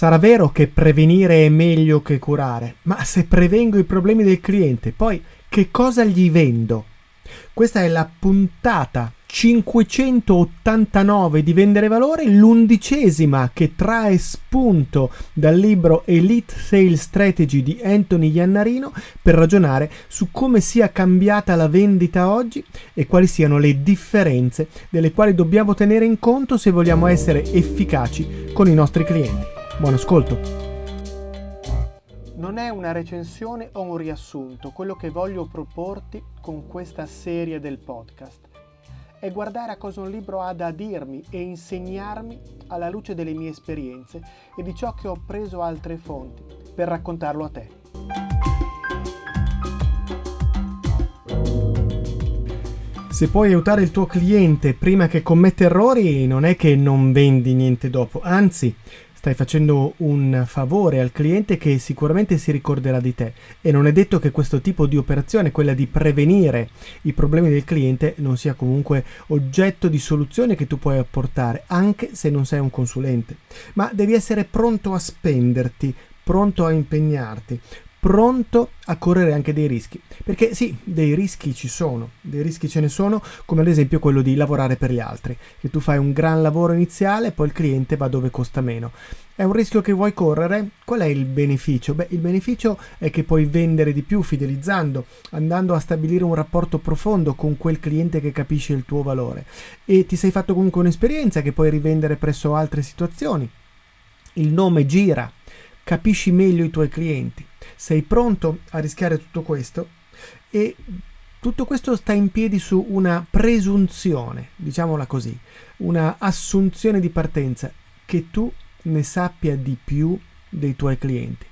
Sarà vero che prevenire è meglio che curare, ma se prevengo i problemi del cliente, poi che cosa gli vendo? Questa è la puntata 589 di Vendere Valore, l'undicesima che trae spunto dal libro Elite Sales Strategy di Anthony Iannarino per ragionare su come sia cambiata la vendita oggi e quali siano le differenze delle quali dobbiamo tenere in conto se vogliamo essere efficaci con i nostri clienti. Buon ascolto. Non è una recensione o un riassunto quello che voglio proporti con questa serie del podcast. È guardare a cosa un libro ha da dirmi e insegnarmi alla luce delle mie esperienze e di ciò che ho preso altre fonti per raccontarlo a te. Se puoi aiutare il tuo cliente prima che commetta errori, non è che non vendi niente dopo, anzi, stai facendo un favore al cliente che sicuramente si ricorderà di te e non è detto che questo tipo di operazione, quella di prevenire i problemi del cliente, non sia comunque oggetto di soluzione che tu puoi apportare, anche se non sei un consulente. Ma devi essere pronto a spenderti, pronto a impegnarti, pronto a correre anche dei rischi. Perché sì, dei rischi ci sono, dei rischi ce ne sono, come ad esempio quello di lavorare per gli altri, che tu fai un gran lavoro iniziale poi il cliente va dove costa meno. È un rischio che vuoi correre? Qual è il beneficio? Beh, il beneficio è che puoi vendere di più fidelizzando, andando a stabilire un rapporto profondo con quel cliente che capisce il tuo valore e ti sei fatto comunque un'esperienza che puoi rivendere presso altre situazioni. Il nome gira, capisci meglio i tuoi clienti sei pronto a rischiare tutto questo? E tutto questo sta in piedi su una presunzione, diciamola così, una assunzione di partenza, che tu ne sappia di più dei tuoi clienti.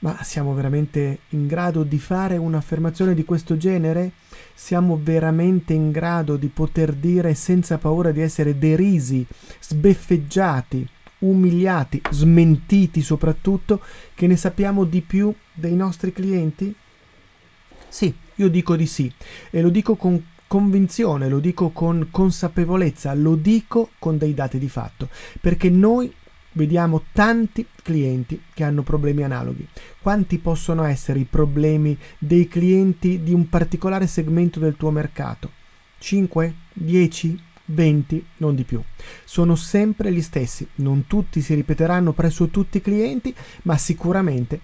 Ma siamo veramente in grado di fare un'affermazione di questo genere? Siamo veramente in grado di poter dire senza paura di essere derisi, sbeffeggiati, umiliati, smentiti soprattutto, che ne sappiamo di più dei nostri clienti? Sì, io dico di sì e lo dico con convinzione, lo dico con consapevolezza, lo dico con dei dati di fatto, perché noi vediamo tanti clienti che hanno problemi analoghi. Quanti possono essere i problemi dei clienti di un particolare segmento del tuo mercato? 5? 10? 20, non di più. Sono sempre gli stessi, non tutti si ripeteranno presso tutti i clienti, ma sicuramente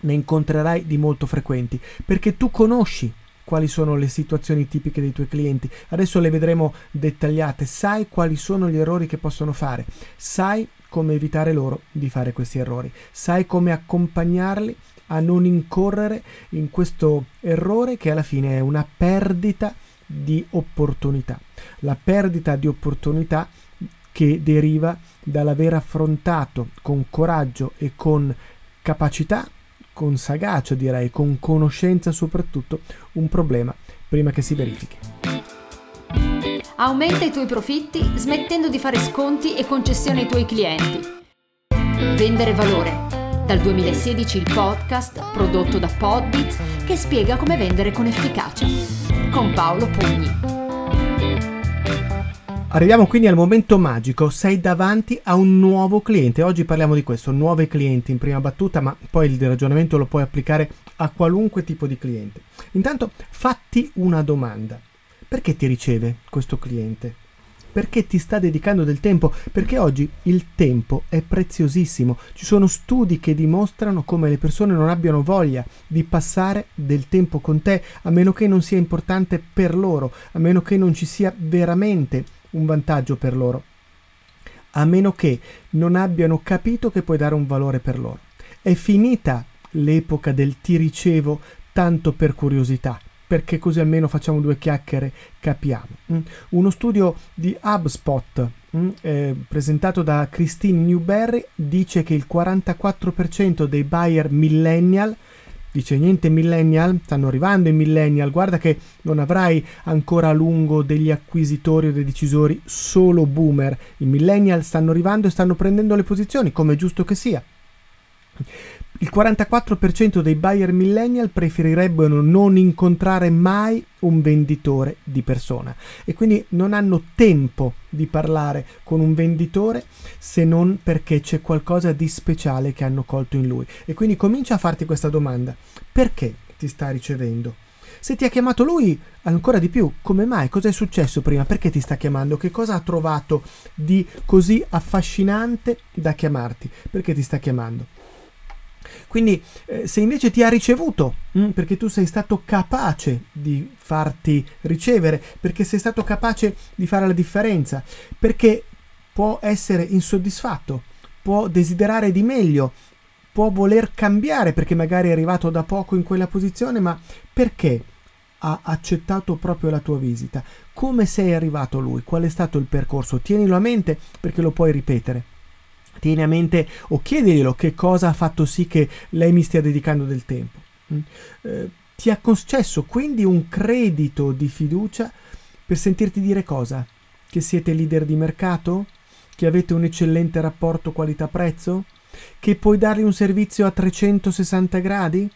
ne incontrerai di molto frequenti, perché tu conosci quali sono le situazioni tipiche dei tuoi clienti. Adesso le vedremo dettagliate, sai quali sono gli errori che possono fare, sai come evitare loro di fare questi errori, sai come accompagnarli a non incorrere in questo errore che alla fine è una perdita di opportunità. La perdita di opportunità che deriva dall'aver affrontato con coraggio e con capacità, con sagacia direi, con conoscenza soprattutto, un problema prima che si verifichi. Aumenta i tuoi profitti smettendo di fare sconti e concessioni ai tuoi clienti. Vendere valore. Dal 2016 il podcast prodotto da Podbits che spiega come vendere con efficacia con Paolo Pugni. Arriviamo quindi al momento magico, sei davanti a un nuovo cliente. Oggi parliamo di questo, nuovi clienti in prima battuta, ma poi il ragionamento lo puoi applicare a qualunque tipo di cliente. Intanto fatti una domanda. Perché ti riceve questo cliente? Perché ti sta dedicando del tempo, perché oggi il tempo è preziosissimo. Ci sono studi che dimostrano come le persone non abbiano voglia di passare del tempo con te, a meno che non sia importante per loro, a meno che non ci sia veramente un vantaggio per loro, a meno che non abbiano capito che puoi dare un valore per loro. È finita l'epoca del ti ricevo tanto per curiosità perché così almeno facciamo due chiacchiere, capiamo. Mm. Uno studio di HubSpot mm, eh, presentato da Christine Newberry dice che il 44% dei buyer millennial dice niente millennial, stanno arrivando i millennial, guarda che non avrai ancora a lungo degli acquisitori o dei decisori solo boomer, i millennial stanno arrivando e stanno prendendo le posizioni, come è giusto che sia. Il 44% dei buyer millennial preferirebbero non incontrare mai un venditore di persona e quindi non hanno tempo di parlare con un venditore se non perché c'è qualcosa di speciale che hanno colto in lui. E quindi comincia a farti questa domanda: perché ti sta ricevendo? Se ti ha chiamato lui, ancora di più, come mai? Cosa è successo prima? Perché ti sta chiamando? Che cosa ha trovato di così affascinante da chiamarti? Perché ti sta chiamando? Quindi eh, se invece ti ha ricevuto, mh, mm, perché tu sei stato capace di farti ricevere, perché sei stato capace di fare la differenza, perché può essere insoddisfatto, può desiderare di meglio, può voler cambiare perché magari è arrivato da poco in quella posizione, ma perché ha accettato proprio la tua visita? Come sei arrivato lui? Qual è stato il percorso? Tienilo a mente perché lo puoi ripetere tieni a mente o chiediglielo che cosa ha fatto sì che lei mi stia dedicando del tempo. Mm? Eh, ti ha concesso quindi un credito di fiducia per sentirti dire cosa? Che siete leader di mercato? Che avete un eccellente rapporto qualità-prezzo? Che puoi dargli un servizio a 360 gradi?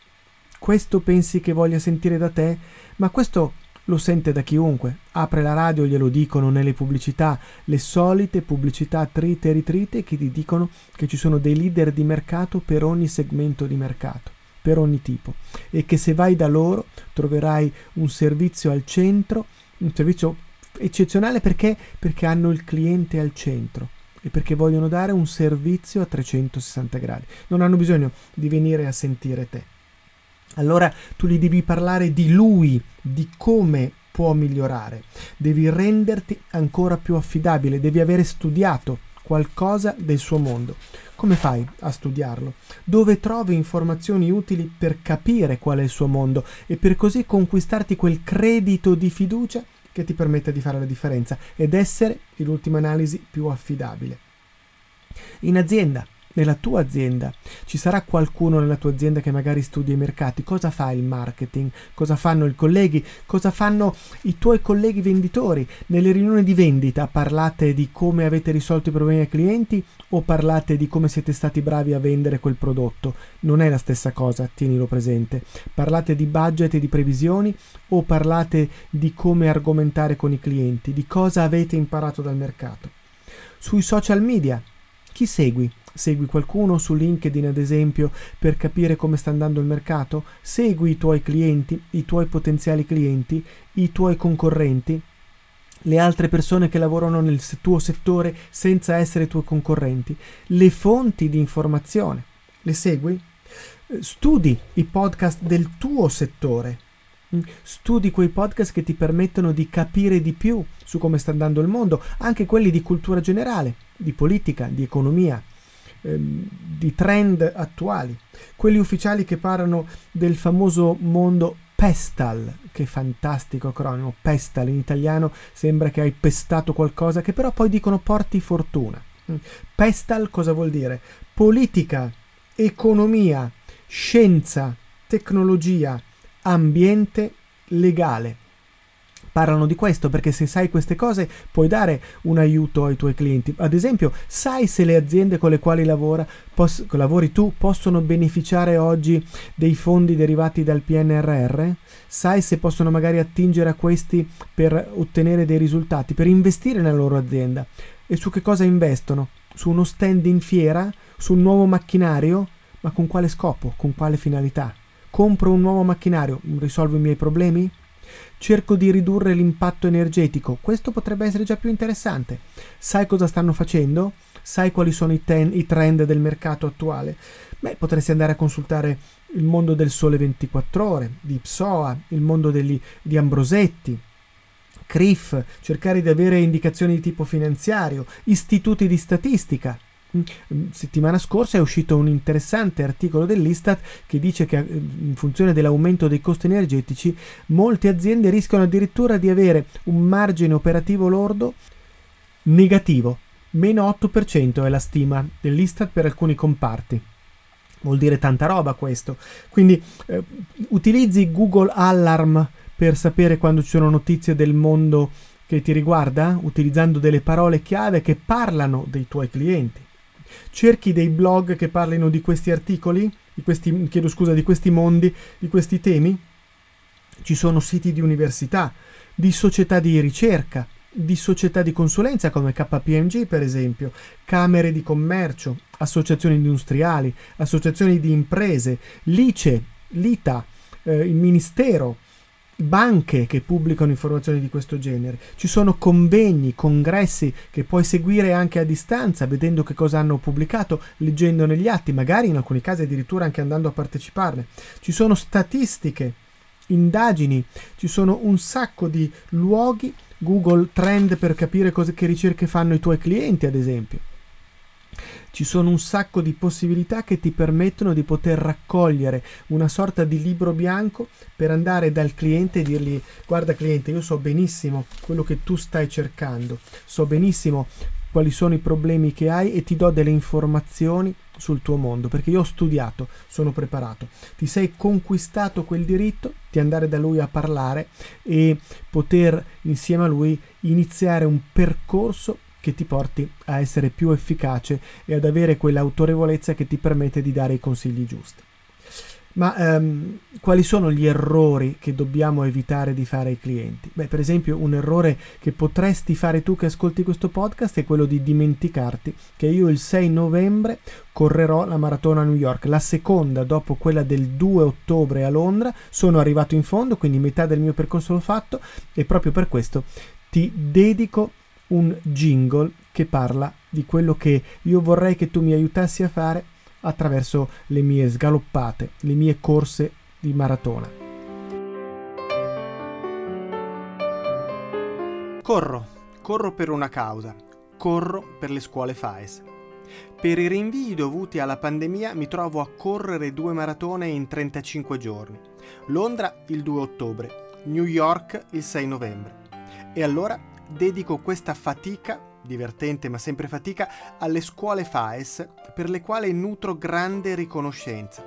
Questo pensi che voglia sentire da te? Ma questo lo sente da chiunque. Apre la radio, glielo dicono nelle pubblicità, le solite pubblicità trite e ritrite che ti dicono che ci sono dei leader di mercato per ogni segmento di mercato, per ogni tipo, e che se vai da loro troverai un servizio al centro, un servizio eccezionale perché? Perché hanno il cliente al centro e perché vogliono dare un servizio a 360 gradi. Non hanno bisogno di venire a sentire te. Allora tu gli devi parlare di lui, di come può migliorare. Devi renderti ancora più affidabile, devi avere studiato qualcosa del suo mondo. Come fai a studiarlo? Dove trovi informazioni utili per capire qual è il suo mondo e per così conquistarti quel credito di fiducia che ti permette di fare la differenza ed essere, in ultima analisi, più affidabile. In azienda nella tua azienda. Ci sarà qualcuno nella tua azienda che magari studia i mercati. Cosa fa il marketing? Cosa fanno i colleghi? Cosa fanno i tuoi colleghi venditori? Nelle riunioni di vendita parlate di come avete risolto i problemi ai clienti o parlate di come siete stati bravi a vendere quel prodotto? Non è la stessa cosa, tienilo presente. Parlate di budget e di previsioni o parlate di come argomentare con i clienti? Di cosa avete imparato dal mercato? Sui social media, chi segui? Segui qualcuno su LinkedIn, ad esempio, per capire come sta andando il mercato? Segui i tuoi clienti, i tuoi potenziali clienti, i tuoi concorrenti? le altre persone che lavorano nel tuo settore senza essere tuoi concorrenti, le fonti di informazione. Le segui? Studi i podcast del tuo settore. Mm, studi quei podcast che ti permettono di capire di più su come sta andando il mondo, anche quelli di cultura generale, di politica, di economia, Ehm, di trend attuali, quelli ufficiali che parlano del famoso mondo Pestal, che fantastico acronimo, Pestal in italiano sembra che hai pestato qualcosa, che però poi dicono porti fortuna. Mm. Pestal cosa vuol dire? Politica, economia, scienza, tecnologia, ambiente, legale parlano di questo perché se sai queste cose puoi dare un aiuto ai tuoi clienti. Ad esempio, sai se le aziende con le quali lavora, pos- lavori tu possono beneficiare oggi dei fondi derivati dal PNRR? Sai se possono magari attingere a questi per ottenere dei risultati, per investire nella loro azienda? E su che cosa investono? Su uno stand in fiera? Su un nuovo macchinario? Ma con quale scopo? Con quale finalità? Compro un nuovo macchinario, risolvo i miei problemi? Cerco di ridurre l'impatto energetico. Questo potrebbe essere già più interessante. Sai cosa stanno facendo? Sai quali sono i, ten, i trend del mercato attuale? Beh, potresti andare a consultare il mondo del sole 24 ore, di Psoa, il mondo degli, di Ambrosetti, CRIF, cercare di avere indicazioni di tipo finanziario, istituti di statistica. Mm, settimana scorsa è uscito un interessante articolo dell'Istat che dice che eh, in funzione dell'aumento dei costi energetici molte aziende rischiano addirittura di avere un margine operativo lordo negativo. Meno 8% è la stima dell'Istat per alcuni comparti. Vuol dire tanta roba questo. Quindi eh, utilizzi Google Alarm per sapere quando ci sono notizie del mondo che ti riguarda, utilizzando delle parole chiave che parlano dei tuoi clienti. Cerchi dei blog che parlino di questi articoli, di questi, chiedo scusa, di questi mondi, di questi temi. Ci sono siti di università, di società di ricerca, di società di consulenza come KPMG per esempio, camere di commercio, associazioni industriali, associazioni di imprese, l'ICE, l'ITA, eh, il Ministero, banche che pubblicano informazioni di questo genere, ci sono convegni, congressi che puoi seguire anche a distanza, vedendo che cosa hanno pubblicato, leggendo negli atti, magari in alcuni casi addirittura anche andando a parteciparne. Ci sono statistiche, indagini, ci sono un sacco di luoghi Google Trend per capire cosa, che ricerche fanno i tuoi clienti, ad esempio. Ci sono un sacco di possibilità che ti permettono di poter raccogliere una sorta di libro bianco per andare dal cliente e dirgli guarda cliente io so benissimo quello che tu stai cercando, so benissimo quali sono i problemi che hai e ti do delle informazioni sul tuo mondo perché io ho studiato, sono preparato. Ti sei conquistato quel diritto di andare da lui a parlare e poter insieme a lui iniziare un percorso che ti porti a essere più efficace e ad avere quell'autorevolezza che ti permette di dare i consigli giusti. Ma um, quali sono gli errori che dobbiamo evitare di fare ai clienti? Beh, per esempio, un errore che potresti fare tu che ascolti questo podcast è quello di dimenticarti che io il 6 novembre correrò la maratona a New York, la seconda dopo quella del 2 ottobre a Londra. Sono arrivato in fondo, quindi metà del mio percorso l'ho fatto e proprio per questo ti dedico un jingle che parla di quello che io vorrei che tu mi aiutassi a fare attraverso le mie sgaloppate, le mie corse di maratona. Corro, corro per una causa, corro per le scuole FAES. Per i rinvii dovuti alla pandemia mi trovo a correre due maratone in 35 giorni. Londra il 2 ottobre, New York il 6 novembre. E allora dedico questa fatica divertente ma sempre fatica, alle scuole FAES per le quali nutro grande riconoscenza,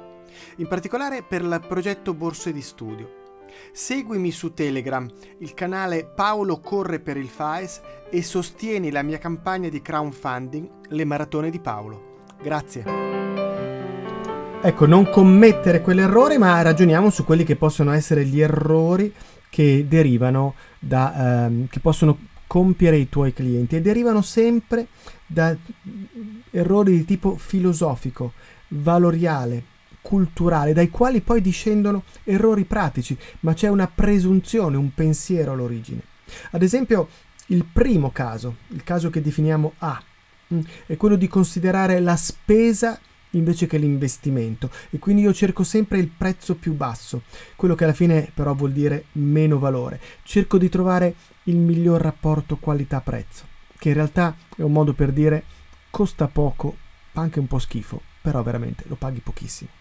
in particolare per il progetto Borse di Studio. Seguimi su Telegram, il canale Paolo Corre per il FAES e sostieni la mia campagna di crowdfunding Le Maratone di Paolo. Grazie. Ecco, non commettere quell'errore, ma ragioniamo su quelli che possono essere gli errori che derivano da ehm, che possono compiere i tuoi clienti e derivano sempre da errori di tipo filosofico, valoriale, culturale, dai quali poi discendono errori pratici, ma c'è una presunzione, un pensiero all'origine. Ad esempio, il primo caso, il caso che definiamo A, mm, è quello di considerare la spesa invece che l'investimento e quindi io cerco sempre il prezzo più basso, quello che alla fine però vuol dire meno valore. Cerco di trovare il miglior rapporto qualità-prezzo, che in realtà è un modo per dire costa poco, fa anche un po' schifo, però veramente lo paghi pochissimo.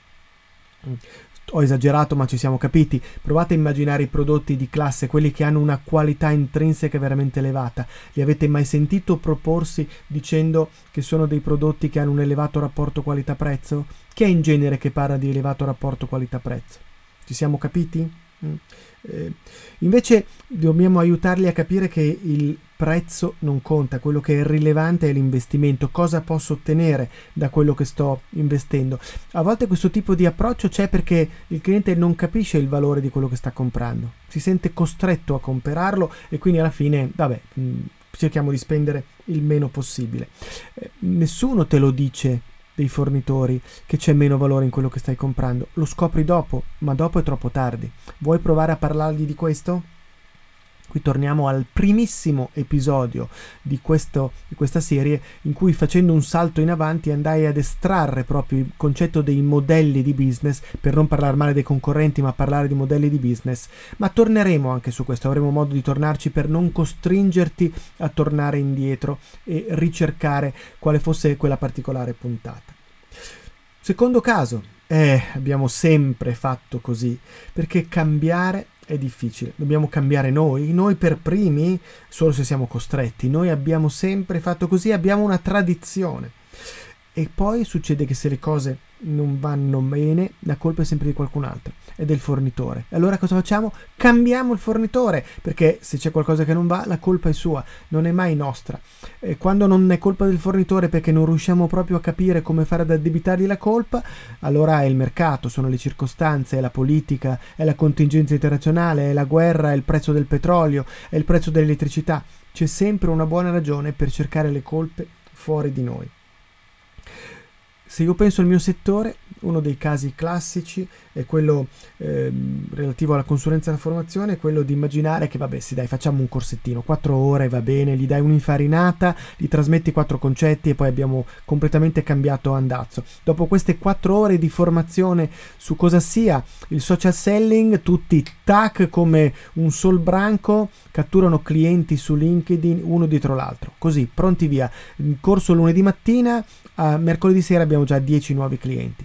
Ho esagerato, ma ci siamo capiti. Provate a immaginare i prodotti di classe, quelli che hanno una qualità intrinseca veramente elevata. Li avete mai sentito proporsi dicendo che sono dei prodotti che hanno un elevato rapporto qualità-prezzo? Chi è in genere che parla di elevato rapporto qualità-prezzo? Ci siamo capiti? Mm. Eh, invece dobbiamo aiutarli a capire che il prezzo non conta, quello che è rilevante è l'investimento, cosa posso ottenere da quello che sto investendo. A volte questo tipo di approccio c'è perché il cliente non capisce il valore di quello che sta comprando, si sente costretto a comprarlo e quindi alla fine, vabbè, mm, cerchiamo di spendere il meno possibile. Eh, nessuno te lo dice dei fornitori che c'è meno valore in quello che stai comprando. Lo scopri dopo, ma dopo è troppo tardi. Vuoi provare a parlargli di questo? Qui torniamo al primissimo episodio di, questo, di, questa serie in cui facendo un salto in avanti andai ad estrarre proprio il concetto dei modelli di business, per non parlare male dei concorrenti ma parlare di modelli di business, ma torneremo anche su questo, avremo modo di tornarci per non costringerti a tornare indietro e ricercare quale fosse quella particolare puntata. Secondo caso, eh, abbiamo sempre fatto così, perché cambiare è difficile, dobbiamo cambiare noi, noi per primi, solo se siamo costretti, noi abbiamo sempre fatto così, abbiamo una tradizione. E poi succede che se le cose non vanno bene, la colpa è sempre di qualcun altro, è del fornitore. Allora cosa facciamo? Cambiamo il fornitore, perché se c'è qualcosa che non va, la colpa è sua, non è mai nostra. E quando non è colpa del fornitore perché non riusciamo proprio a capire come fare ad addebitargli la colpa, allora è il mercato, sono le circostanze, è la politica, è la contingenza internazionale, è la guerra, è il prezzo del petrolio, è il prezzo dell'elettricità. C'è sempre una buona ragione per cercare le colpe fuori di noi. Se io penso al mio settore, uno dei casi classici è quello eh, relativo alla consulenza e alla formazione, è quello di immaginare che, vabbè, sì dai, facciamo un corsettino, quattro ore, va bene, gli dai un'infarinata, gli trasmetti quattro concetti e poi abbiamo completamente cambiato andazzo. Dopo queste quattro ore di formazione su cosa sia il social selling, tutti tac come un sol branco, catturano clienti su LinkedIn uno dietro l'altro, così, pronti via. Corso lunedì mattina, a mercoledì sera abbiamo già 10 nuovi clienti.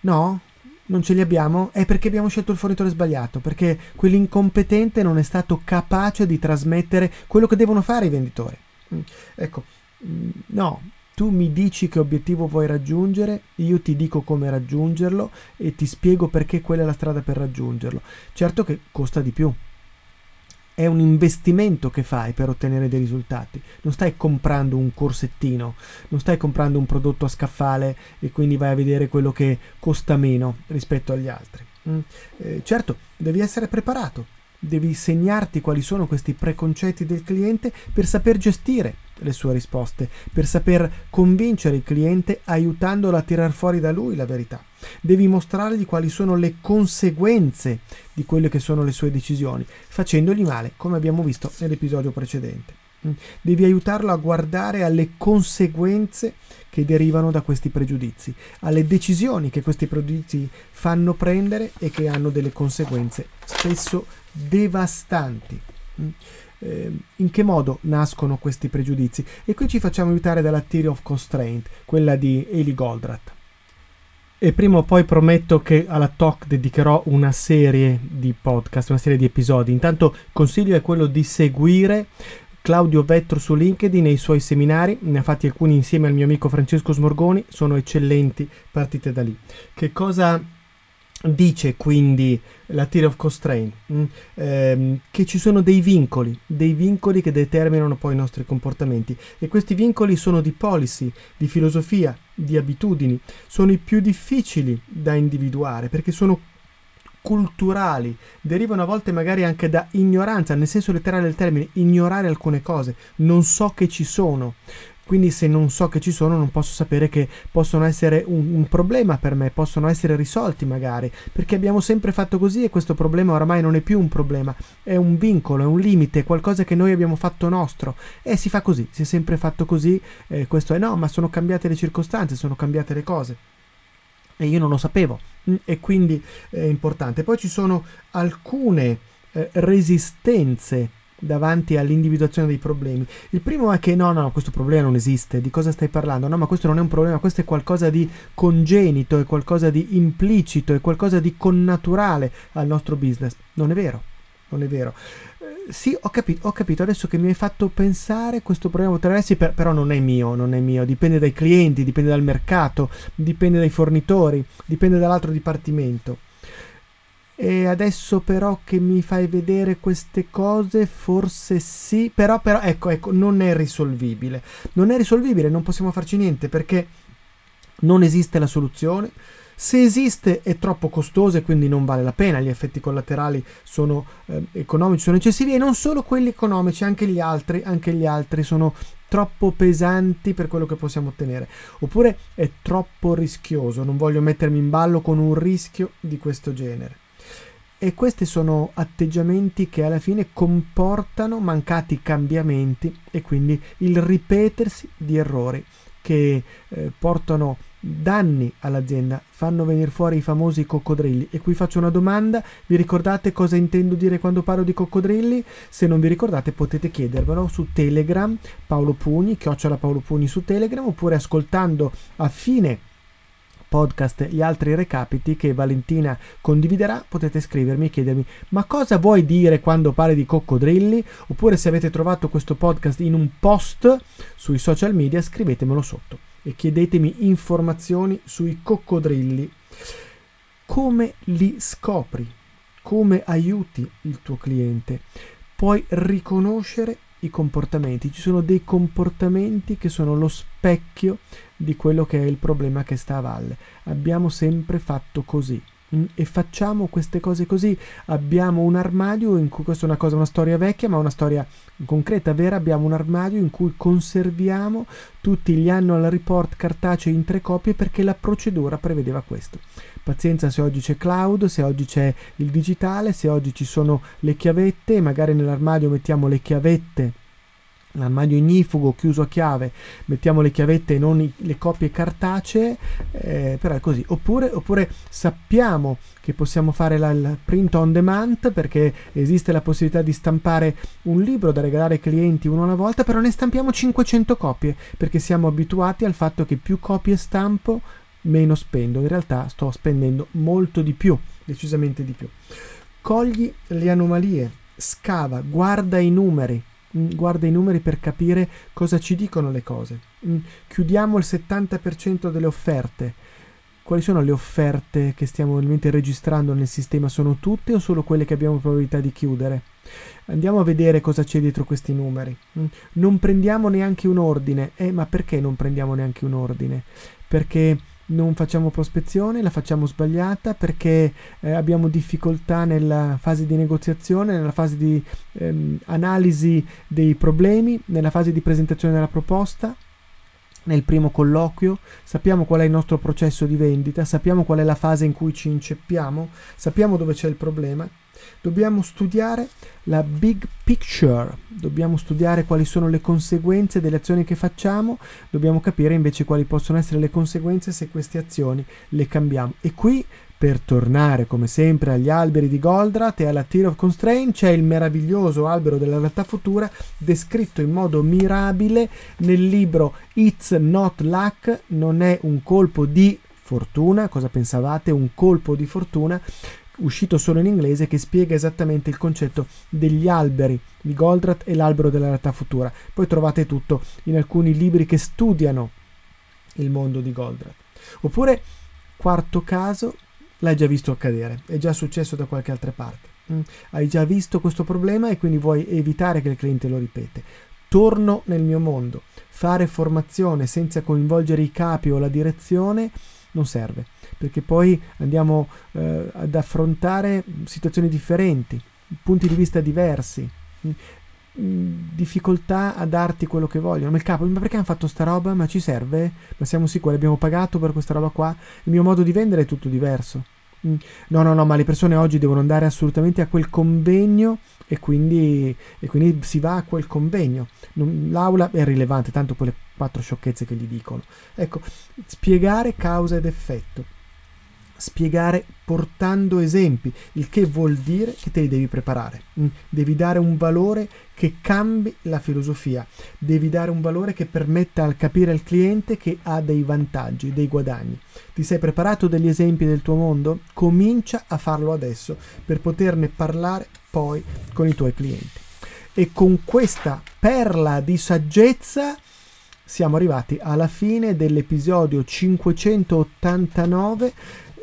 No? Non ce li abbiamo? È perché abbiamo scelto il fornitore sbagliato, perché quell'incompetente non è stato capace di trasmettere quello che devono fare i venditori. Mm, ecco, mm, no, tu mi dici che obiettivo vuoi raggiungere, io ti dico come raggiungerlo e ti spiego perché quella è la strada per raggiungerlo. Certo che costa di più, è un investimento che fai per ottenere dei risultati. Non stai comprando un corsettino, non stai comprando un prodotto a scaffale e quindi vai a vedere quello che costa meno rispetto agli altri. Mm. Eh, certo, devi essere preparato, devi segnarti quali sono questi preconcetti del cliente per saper gestire le sue risposte, per saper convincere il cliente aiutandolo a tirar fuori da lui la verità. Devi mostrargli quali sono le conseguenze di quelle che sono le sue decisioni, facendogli male, come abbiamo visto nell'episodio precedente. Mm. Devi aiutarlo a guardare alle conseguenze che derivano da questi pregiudizi, alle decisioni che questi pregiudizi fanno prendere e che hanno delle conseguenze spesso devastanti. Ehm, in che modo nascono questi pregiudizi? E qui ci facciamo aiutare dalla Theory of Constraint, quella di Eli Goldratt. E prima o poi prometto che alla talk dedicherò una serie di podcast, una serie di episodi. Intanto consiglio è quello di seguire Claudio Vettro su LinkedIn e i suoi seminari, ne ha fatti alcuni insieme al mio amico Francesco Smorgoni, sono eccellenti, partite da lì. Che cosa dice quindi la Theory of Constraint mh, ehm, che ci sono dei vincoli, dei vincoli che determinano poi i nostri comportamenti. E questi vincoli sono di policy, di filosofia, di abitudini, sono i più difficili da individuare perché sono culturali, derivano a volte magari anche da ignoranza, nel senso letterale del termine, ignorare alcune cose, non so che ci sono, quindi se non so che ci sono non posso sapere che possono essere un, un, problema per me, possono essere risolti magari, perché abbiamo sempre fatto così e questo problema oramai non è più un problema, è un vincolo, è un limite, qualcosa che noi abbiamo fatto nostro. E si fa così, si è sempre fatto così, eh, questo è no, ma sono cambiate le circostanze, sono cambiate le cose. E io non lo sapevo. Mm, e quindi è importante. Poi ci sono alcune eh, resistenze davanti all'individuazione dei problemi. Il primo è che no, no, questo problema non esiste, di cosa stai parlando? No, ma questo non è un problema, questo è qualcosa di congenito, è qualcosa di implicito, è qualcosa di connaturale al nostro business. Non è vero, non è vero. Eh, sì, ho capito, ho capito, adesso che mi hai fatto pensare, questo problema potrebbe per, però non è mio, non è mio, dipende dai clienti, dipende dal mercato, dipende dai fornitori, dipende dall'altro dipartimento. E adesso però che mi fai vedere queste cose, forse sì, però, però ecco, ecco, non è risolvibile. Non è risolvibile, non possiamo farci niente perché non esiste la soluzione. Se esiste è troppo costoso e quindi non vale la pena, gli effetti collaterali sono eh, economici, sono eccessivi e non solo quelli economici, anche gli altri, anche gli altri sono troppo pesanti per quello che possiamo ottenere. Oppure è troppo rischioso, non voglio mettermi in ballo con un rischio di questo genere. E questi sono atteggiamenti che alla fine comportano mancati cambiamenti e quindi il ripetersi di errori che eh, portano danni all'azienda, fanno venire fuori i famosi coccodrilli. E qui faccio una domanda, vi ricordate cosa intendo dire quando parlo di coccodrilli? Se non vi ricordate potete chiedervelo su Telegram, Paolo Pugni, chiocciola Paolo Pugni su Telegram, oppure ascoltando a fine podcast gli altri recapiti che Valentina condividerà, potete scrivermi e chiedermi ma cosa vuoi dire quando parli di coccodrilli? Oppure se avete trovato questo podcast in un post sui social media scrivetemelo sotto e chiedetemi informazioni sui coccodrilli. Come li scopri? Come aiuti il tuo cliente? Puoi riconoscere i comportamenti. Ci sono dei comportamenti che sono lo specchio di quello che è il problema che sta a valle. Abbiamo sempre fatto così. Mm, e facciamo queste cose così. Abbiamo un armadio in cui questa è una cosa, una storia vecchia, ma una storia concreta, vera. Abbiamo un armadio in cui conserviamo tutti gli annual report cartacei in tre copie perché la procedura prevedeva questo. Pazienza se oggi c'è cloud, se oggi c'è il digitale, se oggi ci sono le chiavette, magari nell'armadio mettiamo le chiavette l'armadio ignifugo chiuso a chiave, mettiamo le chiavette e non i, le copie cartacee, eh, però è così. Oppure, oppure sappiamo che possiamo fare la, il print on demand perché esiste la possibilità di stampare un libro da regalare ai clienti uno alla volta, però ne stampiamo 500 copie perché siamo abituati al fatto che più copie stampo meno spendo. In realtà sto spendendo molto di più, decisamente di più. Cogli le anomalie, scava, guarda i numeri Mm, guarda i numeri per capire cosa ci dicono le cose. Mm, chiudiamo il 70% delle offerte. Quali sono le offerte che stiamo realmente registrando nel sistema? Sono tutte o solo quelle che abbiamo probabilità di chiudere? Andiamo a vedere cosa c'è dietro questi numeri. Mm, non prendiamo neanche un ordine. Eh, ma perché non prendiamo neanche un ordine? Perché non facciamo prospezione, la facciamo sbagliata perché eh, abbiamo difficoltà nella fase di negoziazione, nella fase di ehm, analisi dei problemi, nella fase di presentazione della proposta, nel primo colloquio, sappiamo qual è il nostro processo di vendita, sappiamo qual è la fase in cui ci inceppiamo, sappiamo dove c'è il problema Dobbiamo studiare la big picture, dobbiamo studiare quali sono le conseguenze delle azioni che facciamo, dobbiamo capire invece quali possono essere le conseguenze se queste azioni le cambiamo. E qui per tornare come sempre agli alberi di Goldratt e alla Tier of Constraint c'è il meraviglioso albero della realtà futura descritto in modo mirabile nel libro It's Not Luck, non è un colpo di fortuna, cosa pensavate? Un colpo di fortuna uscito solo in inglese, che spiega esattamente il concetto degli alberi di Goldratt e l'albero della realtà futura. Poi trovate tutto in alcuni libri che studiano il mondo di Goldratt. Oppure, quarto caso, l'hai già visto accadere, è già successo da qualche altra parte. Mm? Hai già visto questo problema e quindi vuoi evitare che il cliente lo ripete. Torno nel mio mondo. Fare formazione senza coinvolgere i capi o la direzione non serve perché poi andiamo eh, ad affrontare situazioni differenti, punti di vista diversi, mm, mm, difficoltà a darti quello che vogliono. Ma il capo, ma perché hanno fatto sta roba? Ma ci serve? Ma siamo sicuri? Abbiamo pagato per questa roba qua? Il mio modo di vendere è tutto diverso. Mm. No, no, no, ma le persone oggi devono andare assolutamente a quel convegno e quindi, e quindi si va a quel convegno. L'aula è rilevante, tanto quelle quattro sciocchezze che gli dicono. Ecco, spiegare causa ed effetto spiegare portando esempi, il che vuol dire che te li devi preparare. Mm, devi dare un valore che cambi la filosofia, devi dare un valore che permetta al capire al cliente che ha dei vantaggi, dei guadagni. Ti sei preparato degli esempi del tuo mondo? Comincia a farlo adesso per poterne parlare poi con i tuoi clienti. E con questa perla di saggezza siamo arrivati alla fine dell'episodio 589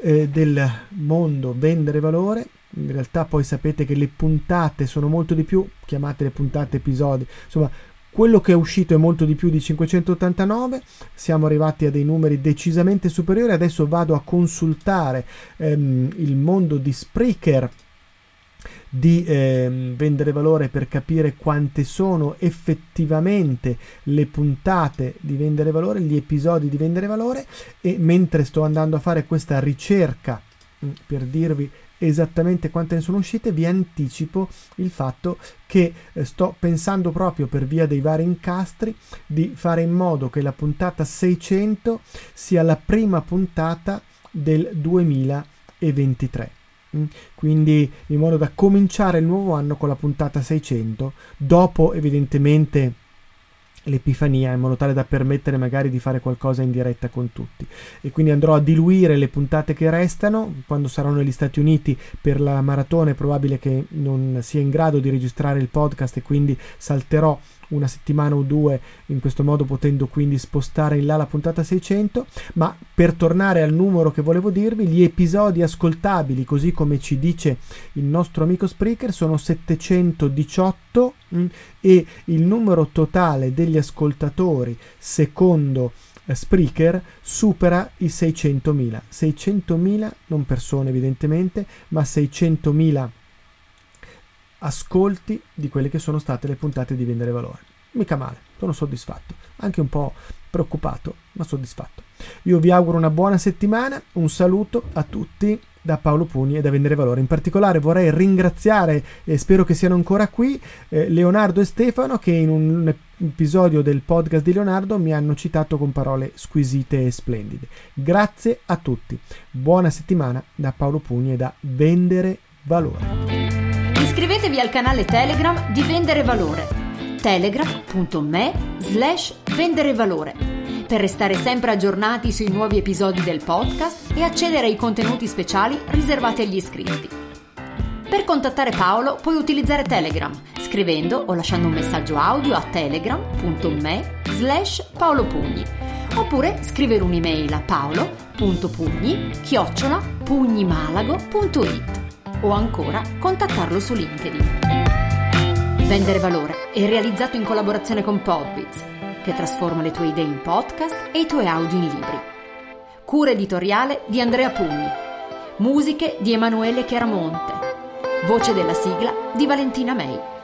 eh, del mondo vendere valore. In realtà poi sapete che le puntate sono molto di più, chiamate le puntate episodi, insomma quello che è uscito è molto di più di 589, siamo arrivati a dei numeri decisamente superiori, adesso vado a consultare ehm, il mondo di Spreaker di eh, vendere valore per capire quante sono effettivamente le puntate di vendere valore, gli episodi di vendere valore e mentre sto andando a fare questa ricerca mm, per dirvi esattamente quante ne sono uscite, vi anticipo il fatto che eh, sto pensando proprio per via dei vari incastri di fare in modo che la puntata 600 sia la prima puntata del 2023. Mm. quindi in modo da cominciare il nuovo anno con la puntata 600 dopo evidentemente l'Epifania in modo tale da permettere magari di fare qualcosa in diretta con tutti e quindi andrò a diluire le puntate che restano quando sarò negli Stati Uniti per la maratona è probabile che non sia in grado di registrare il podcast e quindi salterò una settimana o due, in questo modo potendo quindi spostare in là la puntata 600, ma per tornare al numero che volevo dirvi, gli episodi ascoltabili, così come ci dice il nostro amico Spreaker, sono 718 mh, mm, e il numero totale degli ascoltatori secondo eh, Spreaker supera i 600.000. 600.000 non persone evidentemente, ma 600.000 ascolti di quelle che sono state le puntate di Vendere Valore. Mica male, sono soddisfatto, anche un po' preoccupato, ma soddisfatto. Io vi auguro una buona settimana, un saluto a tutti da Paolo Pugni e da Vendere Valore. In particolare vorrei ringraziare, e spero che siano ancora qui, eh, Leonardo e Stefano che in un episodio del podcast di Leonardo mi hanno citato con parole squisite e splendide. Grazie a tutti. Buona settimana da Paolo Pugni e da Vendere Valore. Iscrivetevi al canale Telegram di Vendere Valore. telegram.me slash vendere valore per restare sempre aggiornati sui nuovi episodi del podcast e accedere ai contenuti speciali riservati agli iscritti. Per contattare Paolo puoi utilizzare Telegram scrivendo o lasciando un messaggio audio a telegram.me slash paolopugni oppure scrivere un'email a paolo.pugni chiocciola pugnimalago.it o ancora contattarlo su LinkedIn. Vendere valore è realizzato in collaborazione con Podbiz, che trasforma le tue idee in podcast e i tuoi audio in libri. Cura editoriale di Andrea Pugni. Musiche di Emanuele Chiaramonte. Voce della sigla di Valentina May.